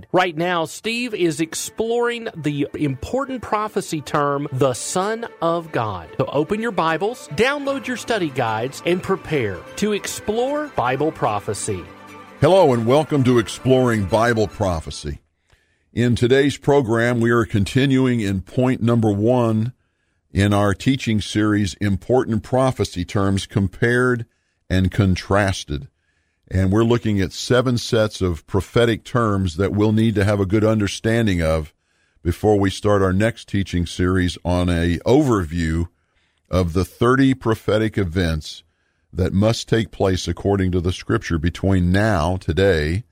guide. Right now, Steve is exploring the important prophecy term, the Son of God. So open your Bibles, download your study guides, and prepare to explore Bible prophecy. Hello, and welcome to Exploring Bible Prophecy. In today's program, we are continuing in point number one in our teaching series, Important Prophecy Terms Compared and Contrasted and we're looking at seven sets of prophetic terms that we'll need to have a good understanding of before we start our next teaching series on a overview of the 30 prophetic events that must take place according to the scripture between now today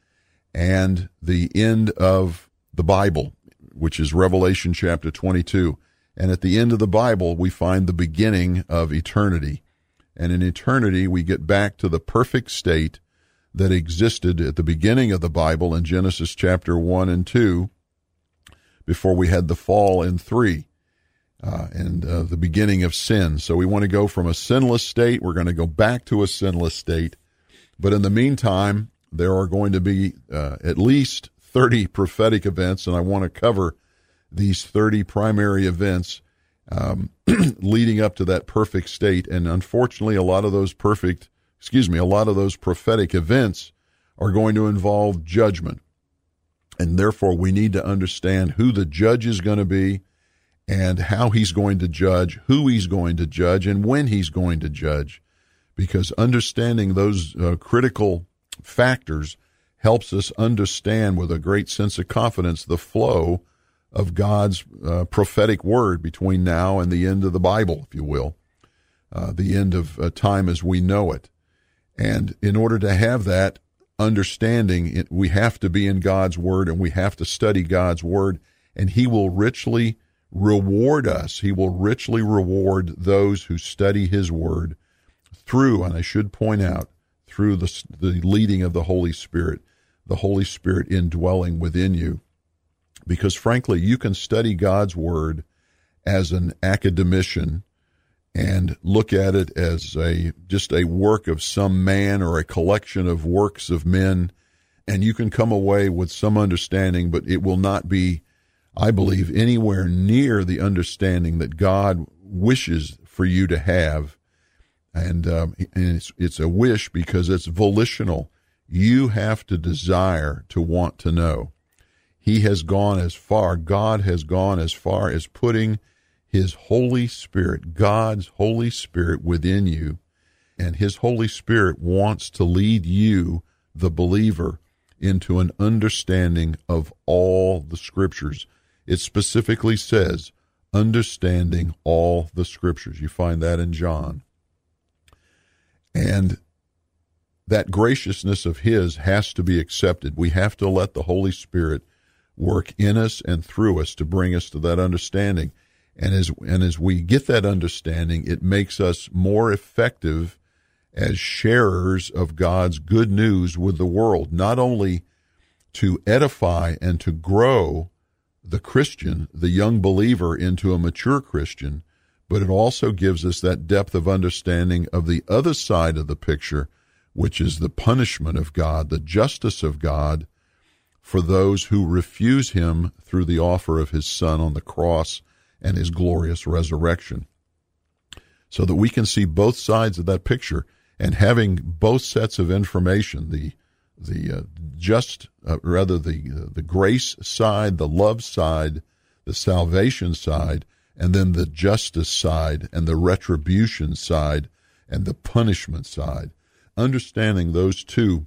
and the end of the Bible which is Revelation chapter 22 and at the end of the Bible we find the beginning of eternity. And in eternity we get back to the perfect state that existed at the beginning of the Bible in Genesis chapter 1 and 2 before we had the fall in 3 uh, and uh, the beginning of sin. So we want to go from a sinless state, we're going to go back to a sinless state. But in the meantime, there are going to be uh, at least 30 prophetic events, and I want to cover these 30 primary events um, leading up to that perfect state. And unfortunately, a lot of those perfect excuse me, a lot of those prophetic events are going to involve judgment. And therefore, we need to understand who the judge is going to be and how he's going to judge, who he's going to judge, and when he's going to judge. Because understanding those uh, critical factors helps us understand with a great sense of confidence the flow of God's uh, prophetic word between now and the end of the Bible, if you will, uh, the end of uh, time as we know it. And in order to have that understanding, we have to be in God's Word and we have to study God's Word, and He will richly reward us. He will richly reward those who study His Word through, and I should point out, through the, the leading of the Holy Spirit, the Holy Spirit indwelling within you. Because frankly, you can study God's Word as an academician and look at it as a just a work of some man or a collection of works of men. And you can come away with some understanding but it will not be i believe anywhere near the understanding that god wishes for you to have. And, um, and it's, it's a wish because it's volitional. You have to desire to want to know. He has gone as far god has gone as far as putting his Holy Spirit, God's Holy Spirit within you, and His Holy Spirit wants to lead you, the believer, into an understanding of all the Scriptures. It specifically says, understanding all the Scriptures. You find that in John. And that graciousness of His has to be accepted. We have to let the Holy Spirit work in us and through us to bring us to that understanding. And as, and as we get that understanding, it makes us more effective as sharers of God's good news with the world, not only to edify and to grow the Christian, the young believer, into a mature Christian, but it also gives us that depth of understanding of the other side of the picture, which is the punishment of God, the justice of God for those who refuse Him through the offer of His Son on the cross and his glorious resurrection. So that we can see both sides of that picture and having both sets of information, the the uh, just uh, rather the uh, the grace side, the love side, the salvation side, and then the justice side and the retribution side and the punishment side. Understanding those two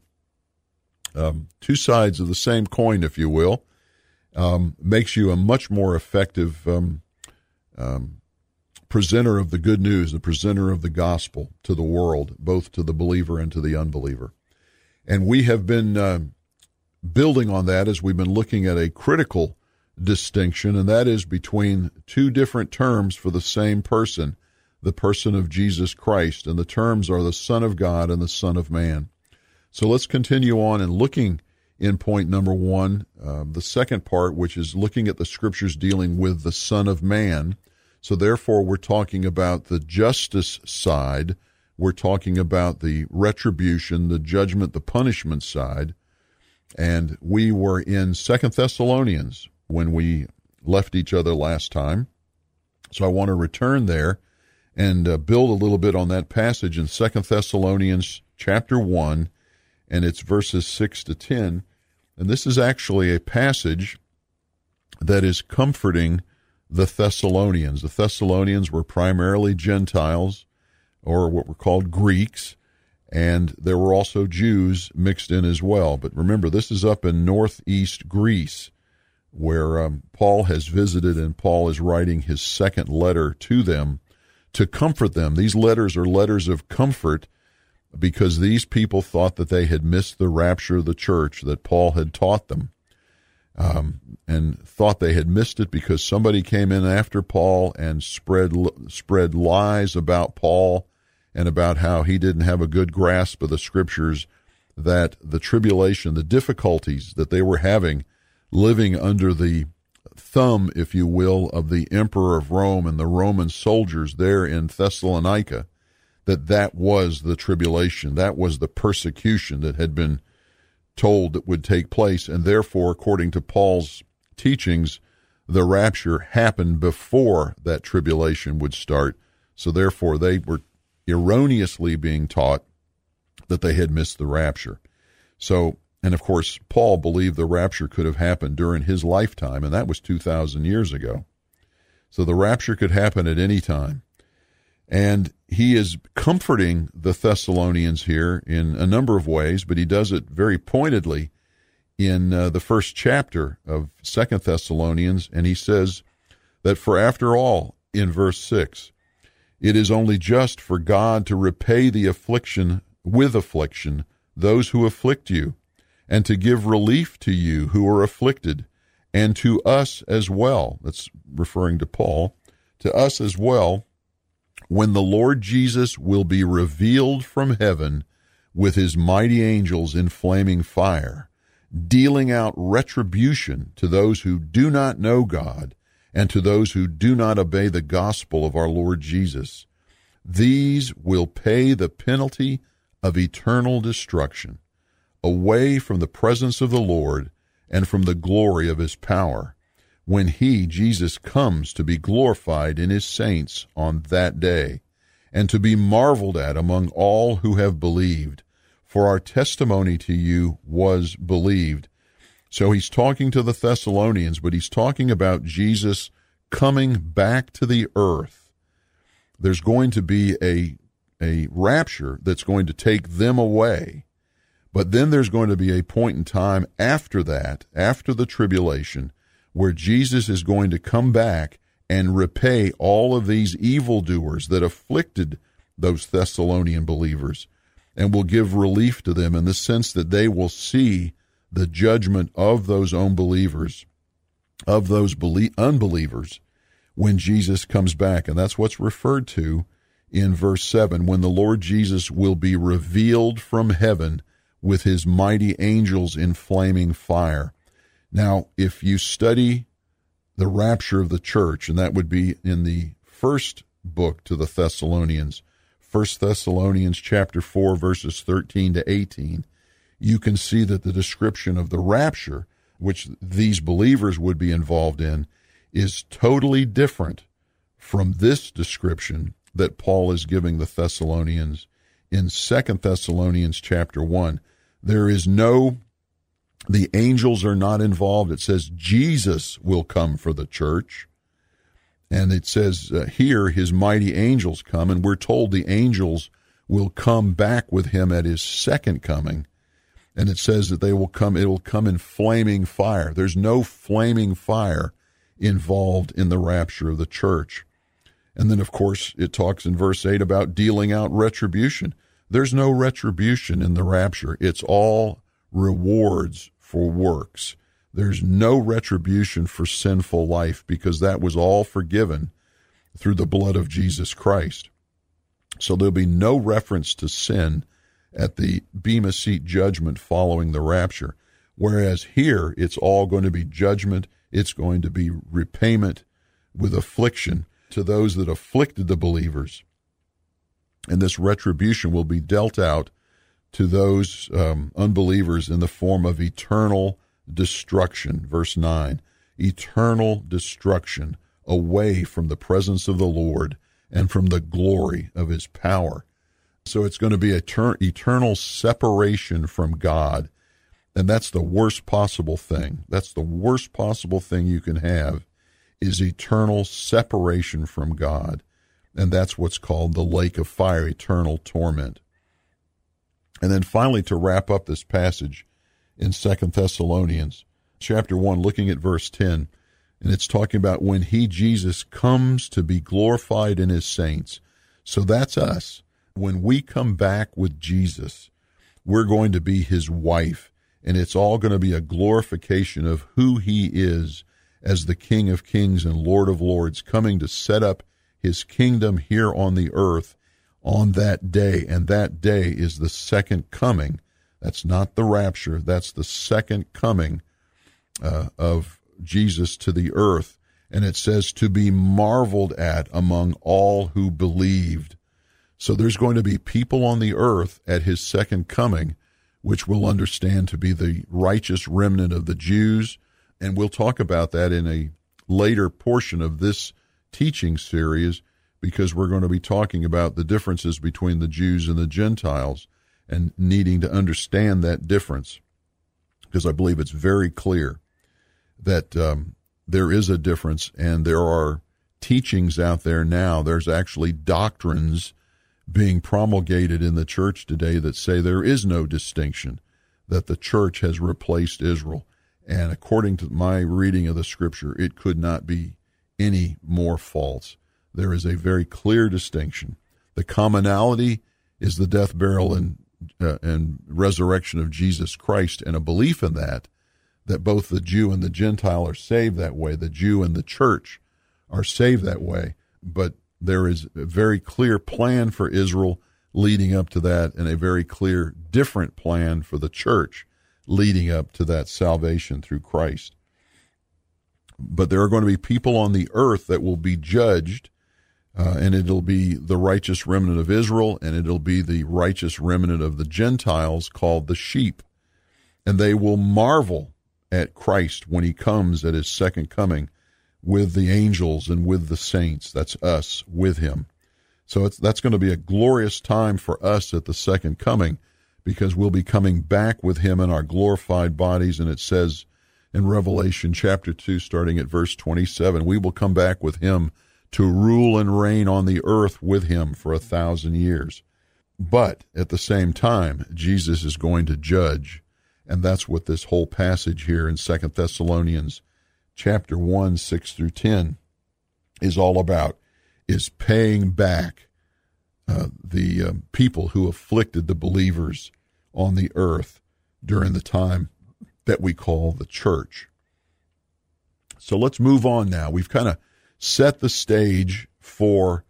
um, two sides of the same coin, if you will, um, makes you a much more effective um, um, presenter of the good news, the presenter of the gospel to the world, both to the believer and to the unbeliever. And we have been uh, building on that as we've been looking at a critical distinction, and that is between two different terms for the same person, the person of Jesus Christ. And the terms are the Son of God and the Son of Man. So let's continue on and looking in point number one, uh, the second part, which is looking at the scriptures dealing with the Son of Man. So therefore, we're talking about the justice side. We're talking about the retribution, the judgment, the punishment side. And we were in Second Thessalonians when we left each other last time. So I want to return there and uh, build a little bit on that passage in Second Thessalonians chapter 1 and it's verses 6 to 10. And this is actually a passage that is comforting the Thessalonians. The Thessalonians were primarily Gentiles, or what were called Greeks, and there were also Jews mixed in as well. But remember, this is up in northeast Greece, where um, Paul has visited, and Paul is writing his second letter to them to comfort them. These letters are letters of comfort because these people thought that they had missed the rapture of the church that Paul had taught them. Um, and thought they had missed it because somebody came in after Paul and spread spread lies about Paul and about how he didn't have a good grasp of the scriptures that the tribulation the difficulties that they were having living under the thumb if you will of the emperor of Rome and the Roman soldiers there in Thessalonica that that was the tribulation, that was the persecution that had been told that would take place, and therefore, according to Paul's teachings, the rapture happened before that tribulation would start. So therefore, they were erroneously being taught that they had missed the rapture. So, and of course, Paul believed the rapture could have happened during his lifetime, and that was 2,000 years ago. So the rapture could happen at any time. And he is comforting the Thessalonians here in a number of ways, but he does it very pointedly in uh, the first chapter of Second Thessalonians, and he says that for after all, in verse six, it is only just for God to repay the affliction with affliction those who afflict you, and to give relief to you who are afflicted, and to us as well. That's referring to Paul, to us as well when the Lord Jesus will be revealed from heaven with his mighty angels in flaming fire, dealing out retribution to those who do not know God and to those who do not obey the gospel of our Lord Jesus. These will pay the penalty of eternal destruction, away from the presence of the Lord and from the glory of his power when he, Jesus, comes to be glorified in his saints on that day, and to be marveled at among all who have believed. For our testimony to you was believed. So he's talking to the Thessalonians, but he's talking about Jesus coming back to the earth. There's going to be a, a rapture that's going to take them away. But then there's going to be a point in time after that, after the tribulation, where Jesus is going to come back and repay all of these evildoers that afflicted those Thessalonian believers and will give relief to them in the sense that they will see the judgment of those unbelievers, of those unbelievers, when Jesus comes back. And that's what's referred to in verse 7 when the Lord Jesus will be revealed from heaven with his mighty angels in flaming fire. Now, if you study the rapture of the church, and that would be in the first book to the Thessalonians, First Thessalonians chapter 4 verses 13 to 18, you can see that the description of the rapture, which these believers would be involved in, is totally different from this description that Paul is giving the Thessalonians in Second Thessalonians chapter 1. There is no the angels are not involved. It says Jesus will come for the church. And it says uh, here, his mighty angels come, and we're told the angels will come back with him at his second coming. And it says that they will come, it will come in flaming fire. There's no flaming fire involved in the rapture of the church. And then, of course, it talks in verse 8 about dealing out retribution. There's no retribution in the rapture, it's all rewards for works. There's no retribution for sinful life because that was all forgiven through the blood of Jesus Christ. So there'll be no reference to sin at the Bema Seat judgment following the rapture. Whereas here, it's all going to be judgment, it's going to be repayment with affliction to those that afflicted the believers. And this retribution will be dealt out to those um, unbelievers in the form of eternal destruction. Verse 9 eternal destruction away from the presence of the Lord and from the glory of his power. So it's going to be eternal separation from God. And that's the worst possible thing. That's the worst possible thing you can have is eternal separation from God. And that's what's called the lake of fire, eternal torment. And then finally, to wrap up this passage in Second Thessalonians chapter 1, looking at verse 10, and it's talking about when he, Jesus, comes to be glorified in his saints. So that's us. When we come back with Jesus, we're going to be his wife, and it's all going to be a glorification of who he is as the King of Kings and Lord of Lords, coming to set up his kingdom here on the earth on that day. And that day is the second coming. That's not the rapture, that's the second coming uh, of Jesus to the earth. And it says to be marveled at among all who believed. So there's going to be people on the earth at his second coming, which we'll understand to be the righteous remnant of the Jews. And we'll talk about that in a later portion of this teaching series because we're going to be talking about the differences between the Jews and the Gentiles and needing to understand that difference because I believe it's very clear that um, there is a difference and there are teachings out there now. There's actually doctrines being promulgated in the church today that say there is no distinction, that the church has replaced Israel. And according to my reading of the scripture, it could not be any more false. There is a very clear distinction. The commonality is the death, burial, and uh, and resurrection of Jesus Christ, and a belief in that, that both the Jew and the Gentile are saved that way. The Jew and the church are saved that way. But there is a very clear plan for Israel leading up to that, and a very clear different plan for the church leading up to that salvation through Christ but there are going to be people on the earth that will be judged, uh, and it'll be the righteous remnant of Israel, and it'll be the righteous remnant of the Gentiles called the sheep. And they will marvel at Christ when he comes at his second coming with the angels and with the saints. That's us with him. So that's going to be a glorious time for us at the second coming because we'll be coming back with him in our glorified bodies. And it says, in Revelation chapter 2, starting at verse 27. We will come back with him to rule and reign on the earth with him for a thousand years. But at the same time, Jesus is going to judge. And that's what this whole passage here in Second Thessalonians chapter 1, 6 through 10 is all about, is paying back uh, the uh, people who afflicted the believers on the earth during the time that we call the church. So let's move on now. We've kind of set the stage for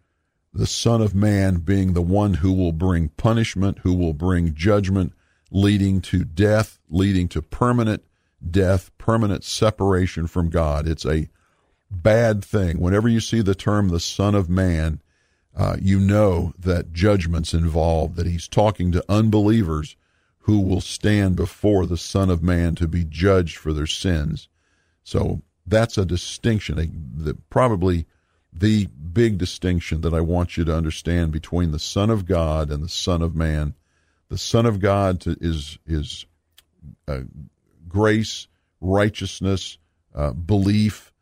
the Son of Man being the one who will bring punishment, who will bring judgment, leading to death, leading to permanent death, permanent separation from God. It's a bad thing. Whenever you see the term the Son of Man, uh, you know that judgment's involved, that he's talking to unbelievers who will stand before the Son of Man to be judged for their sins. So that's a distinction, a, the, probably the big distinction that I want you to understand between the Son of God and the Son of Man. The Son of God to, is is uh, grace, righteousness, uh, belief,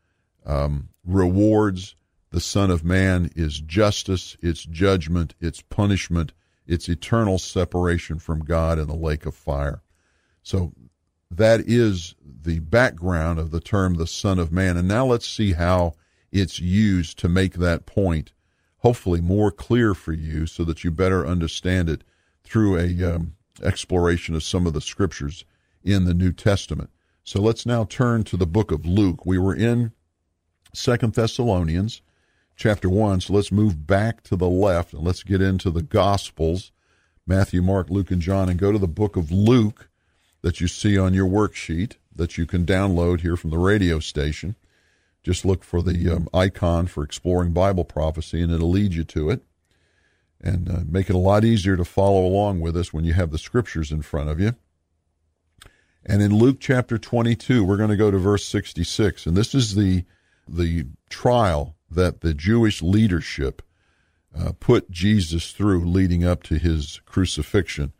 um, rewards. The Son of Man is justice, it's judgment, it's punishment, it's eternal separation from God in the lake of fire. So that is the background of the term the Son of Man. And now let's see how it's used to make that point, hopefully more clear for you so that you better understand it through a um, exploration of some of the scriptures in the New Testament. So let's now turn to the book of Luke. We were in Second Thessalonians chapter 1, so let's move back to the left and let's get into the Gospels Matthew, Mark, Luke, and John and go to the book of Luke that you see on your worksheet that you can download here from the radio station. Just look for the um, icon for Exploring Bible Prophecy and it'll lead you to it and uh, make it a lot easier to follow along with us when you have the scriptures in front of you. And in Luke chapter 22, we're going to go to verse 66. And this is the, the trial that the Jewish leadership uh, put Jesus through leading up to his crucifixion.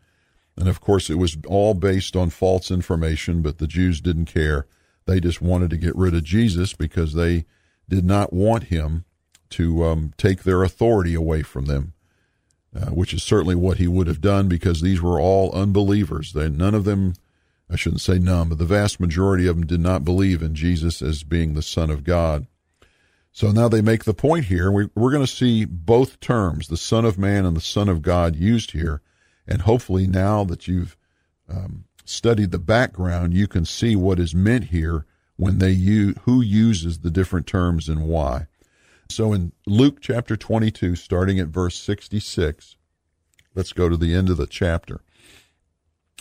And of course, it was all based on false information, but the Jews didn't care. They just wanted to get rid of Jesus because they did not want him to um, take their authority away from them, uh, which is certainly what he would have done because these were all unbelievers. They, none of them I shouldn't say none, but the vast majority of them did not believe in Jesus as being the Son of God. So now they make the point here. We, are going to see both terms, the Son of Man and the Son of God, used here. And hopefully, now that you've um, studied the background, you can see what is meant here when they use who uses the different terms and why. So in Luke chapter 22, starting at verse 66, let's go to the end of the chapter.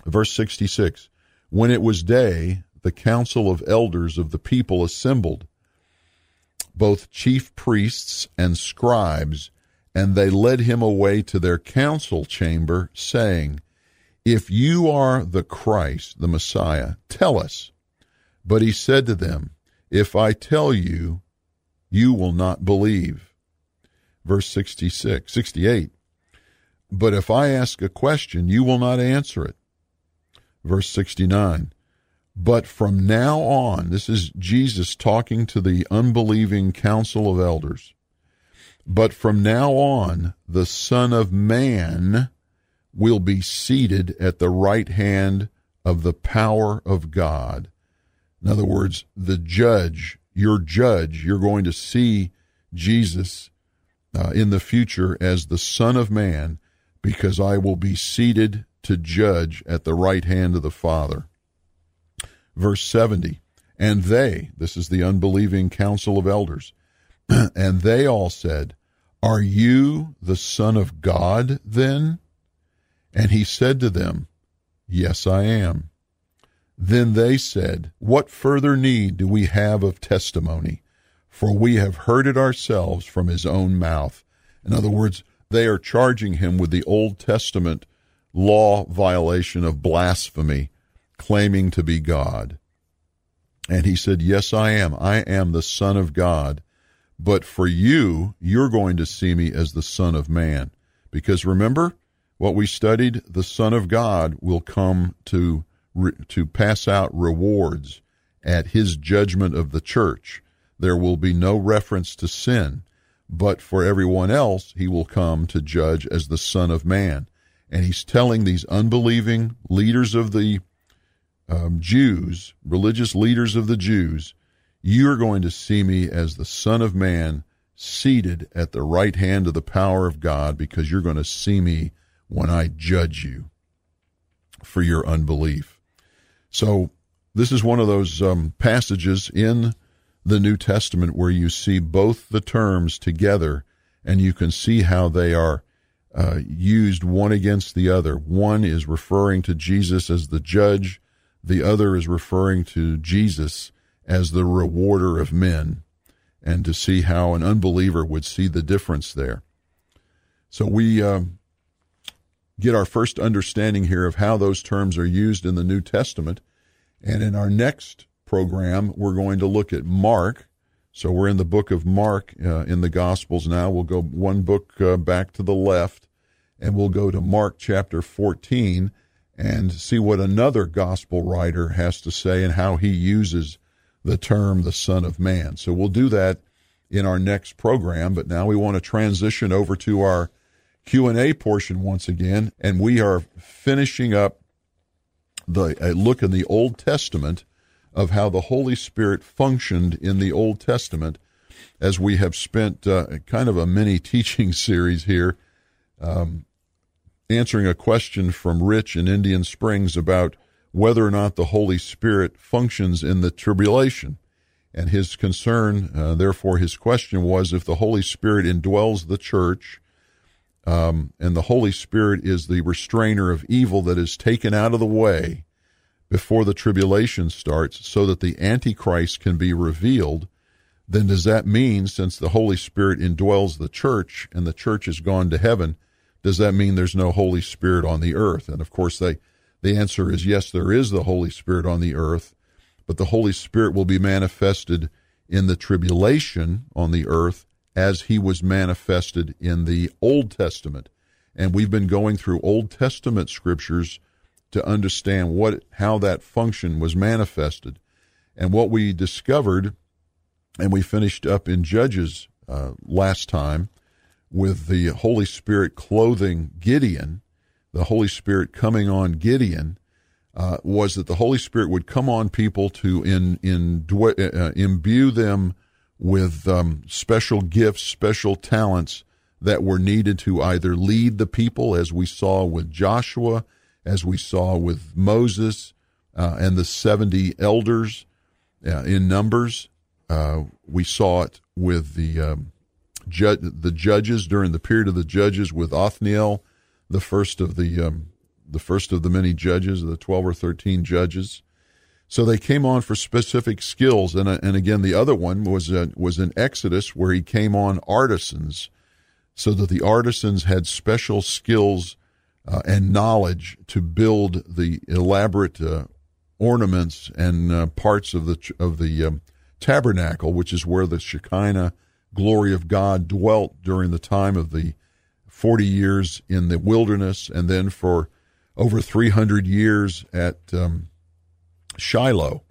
Verse 66 when it was day, the council of elders of the people assembled, both chief priests and scribes, and they led him away to their council chamber, saying, If you are the Christ, the Messiah, tell us. But he said to them, If I tell you, you will not believe. Verse 66, 68. But if I ask a question, you will not answer it verse 69. But from now on, this is Jesus talking to the unbelieving council of elders. But from now on, the Son of Man will be seated at the right hand of the power of God. In other words, the judge, your judge, you're going to see Jesus uh, in the future as the Son of Man because I will be seated to judge at the right hand of the Father. Verse 70 And they, this is the unbelieving council of elders, and they all said, Are you the Son of God then? And he said to them, Yes, I am. Then they said, What further need do we have of testimony? For we have heard it ourselves from his own mouth. In other words, they are charging him with the Old Testament law violation of blasphemy, claiming to be God. And he said, Yes, I am. I am the Son of God. But for you, you're going to see me as the Son of Man. Because remember what we studied? The Son of God will come to, to pass out rewards at his judgment of the church. There will be no reference to sin. But for everyone else, he will come to judge as the Son of Man and he's telling these unbelieving leaders of the um, Jews, religious leaders of the Jews, you are going to see me as the Son of Man seated at the right hand of the power of God because you're going to see me when I judge you for your unbelief. So, this is one of those um, passages in the New Testament where you see both the terms together and you can see how they are uh, used one against the other. One is referring to Jesus as the judge, the other is referring to Jesus as the rewarder of men, and to see how an unbeliever would see the difference there. So we uh, get our first understanding here of how those terms are used in the New Testament. And in our next program, we're going to look at Mark. So we're in the book of Mark uh, in the Gospels now. We'll go one book uh, back to the left and we'll go to Mark chapter 14 and see what another gospel writer has to say and how he uses the term the Son of Man. So we'll do that in our next program, but now we want to transition over to our Q&A portion once again, and we are finishing up the a look in the Old Testament of how the Holy Spirit functioned in the Old Testament as we have spent uh, kind of a mini teaching series here um, answering a question from Rich in Indian Springs about whether or not the Holy Spirit functions in the tribulation. And his concern, uh, therefore, his question was if the Holy Spirit indwells the church, um, and the Holy Spirit is the restrainer of evil that is taken out of the way before the tribulation starts so that the Antichrist can be revealed, then does that mean, since the Holy Spirit indwells the church and the church has gone to heaven, does that mean there's no Holy Spirit on the earth? And of course, they, the answer is yes, there is the Holy Spirit on the earth, but the Holy Spirit will be manifested in the tribulation on the earth as he was manifested in the Old Testament. And we've been going through Old Testament scriptures to understand what how that function was manifested. And what we discovered, and we finished up in Judges uh, last time with the Holy Spirit clothing Gideon, the Holy Spirit coming on Gideon, uh, was that the Holy Spirit would come on people to in, in, uh, imbue them with um, special gifts, special talents that were needed to either lead the people, as we saw with Joshua, as we saw with Moses uh, and the 70 elders uh, in Numbers. Uh, we saw it with the um, ju- the judges during the period of the judges with Othniel, the first of the um, the first of the many judges, the 12 or 13 judges. So they came on for specific skills, and uh, and again the other one was uh, was in Exodus where he came on artisans, so that the artisans had special skills uh, and knowledge to build the elaborate uh, ornaments and uh, parts of the of the um, tabernacle, which is where the Shekinah glory of God dwelt during the time of the forty years in the wilderness, and then for over three hundred years at um, Shiloh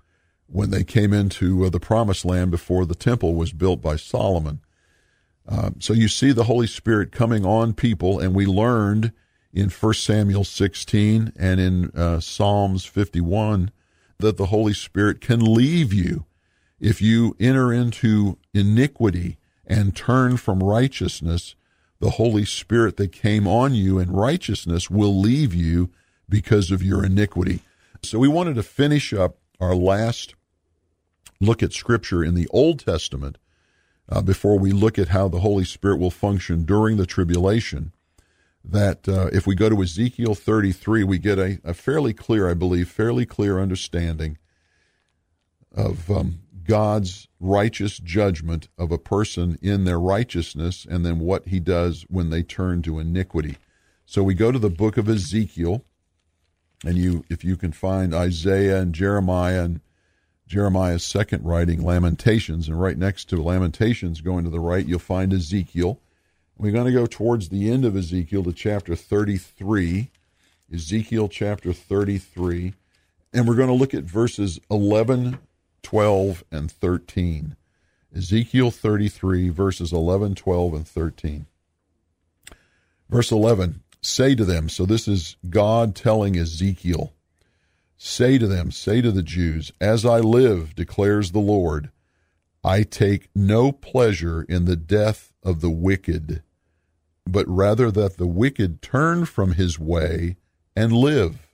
when they came into uh, the promised land before the temple was built by Solomon. Uh, so you see the Holy Spirit coming on people, and we learned in 1 Samuel 16 and in uh, Psalms 51 that the Holy Spirit can leave you if you enter into iniquity and turn from righteousness. The Holy Spirit that came on you in righteousness will leave you because of your iniquity. So we wanted to finish up our last look at Scripture in the Old Testament uh, before we look at how the Holy Spirit will function during the tribulation. That uh, if we go to Ezekiel 33, we get a, a, fairly clear, I believe, fairly clear understanding of um, God's righteous judgment of a person in their righteousness and then what he does when they turn to iniquity. So we go to the book of Ezekiel, and you if you can find Isaiah and Jeremiah and Jeremiah's second writing, Lamentations, and right next to Lamentations, going to the right, you'll find Ezekiel. We're going to go towards the end of Ezekiel to chapter 33, Ezekiel chapter 33, and we're going to look at verses 11, 12, and 13. Ezekiel 33, verses 11, 12, and 13. Verse 11 Say to them, so this is God telling Ezekiel, say to them, say to the Jews, as I live, declares the Lord, I take no pleasure in the death of the wicked, but rather that the wicked turn from his way and live.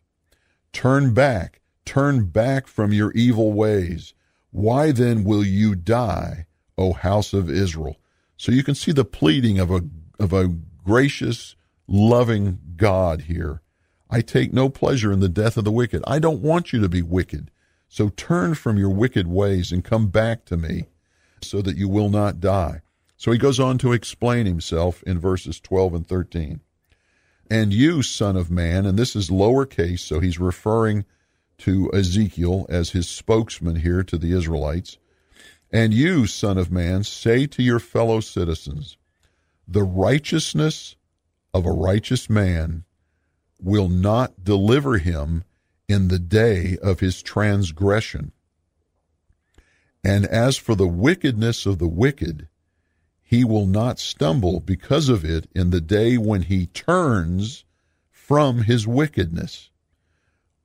Turn back, turn back from your evil ways. Why then will you die, O house of Israel? So you can see the pleading of a of a gracious, loving God here. I take no pleasure in the death of the wicked. I don't want you to be wicked. So turn from your wicked ways and come back to me so that you will not die. So he goes on to explain himself in verses 12 and 13. And you, son of man, and this is lowercase, so he's referring to Ezekiel as his spokesman here to the Israelites. And you, son of man, say to your fellow citizens, the righteousness of a righteous man will not deliver him in the day of his transgression. And as for the wickedness of the wicked, he will not stumble because of it in the day when he turns from his wickedness.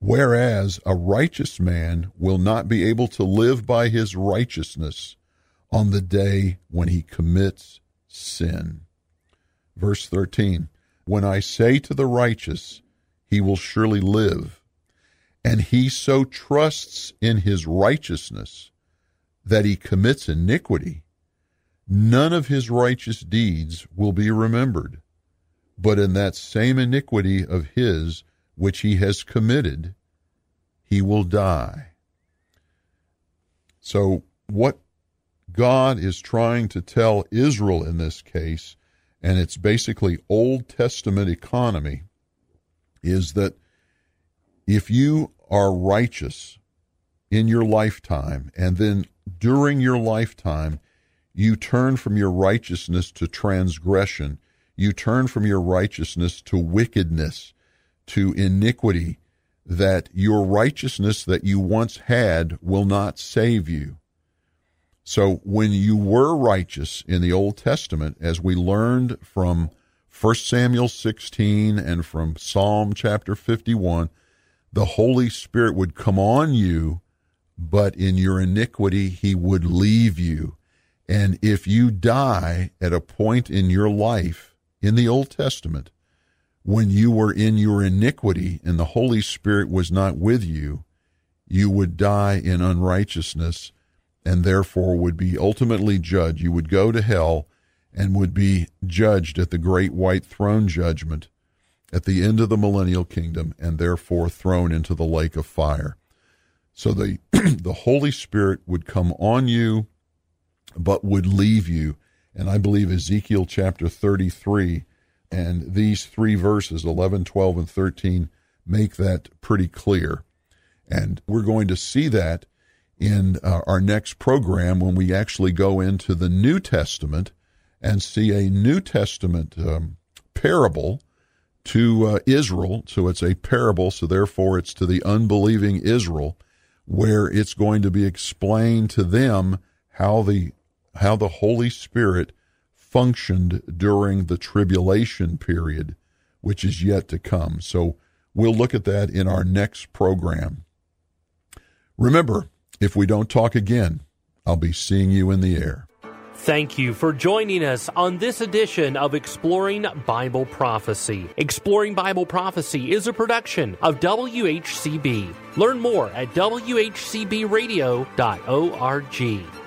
Whereas a righteous man will not be able to live by his righteousness on the day when he commits sin. Verse 13 when I say to the righteous, he will surely live, and he so trusts in his righteousness that he commits iniquity, none of his righteous deeds will be remembered. But in that same iniquity of his which he has committed, he will die. So, what God is trying to tell Israel in this case, and it's basically Old Testament economy, is that if you are righteous in your lifetime and then during your lifetime you turn from your righteousness to transgression, you turn from your righteousness to wickedness, to iniquity, that your righteousness that you once had will not save you. So when you were righteous in the Old Testament, as we learned from 1 Samuel 16 and from Psalm chapter 51, the Holy Spirit would come on you, but in your iniquity he would leave you. And if you die at a point in your life in the Old Testament, when you were in your iniquity and the Holy Spirit was not with you, you would die in unrighteousness and therefore would be ultimately judged. You would go to hell and would be judged at the great white throne judgment at the end of the millennial kingdom and therefore thrown into the lake of fire. So the the Holy Spirit would come on you but would leave you. And I believe Ezekiel chapter 33 and these three verses 11, 12 and 13 make that pretty clear. And we're going to see that in uh, our next program when we actually go into the New Testament and see a New Testament um, parable to uh, Israel. So it's a parable, so therefore it's to the unbelieving Israel, where it's going to be explained to them how the how the Holy Spirit functioned during the tribulation period, which is yet to come. So we'll look at that in our next program. Remember, if we don't talk again, I'll be seeing you in the air. Thank you for joining us on this edition of Exploring Bible Prophecy. Exploring Bible Prophecy is a production of WHCB. Learn more at WHCBradio.org.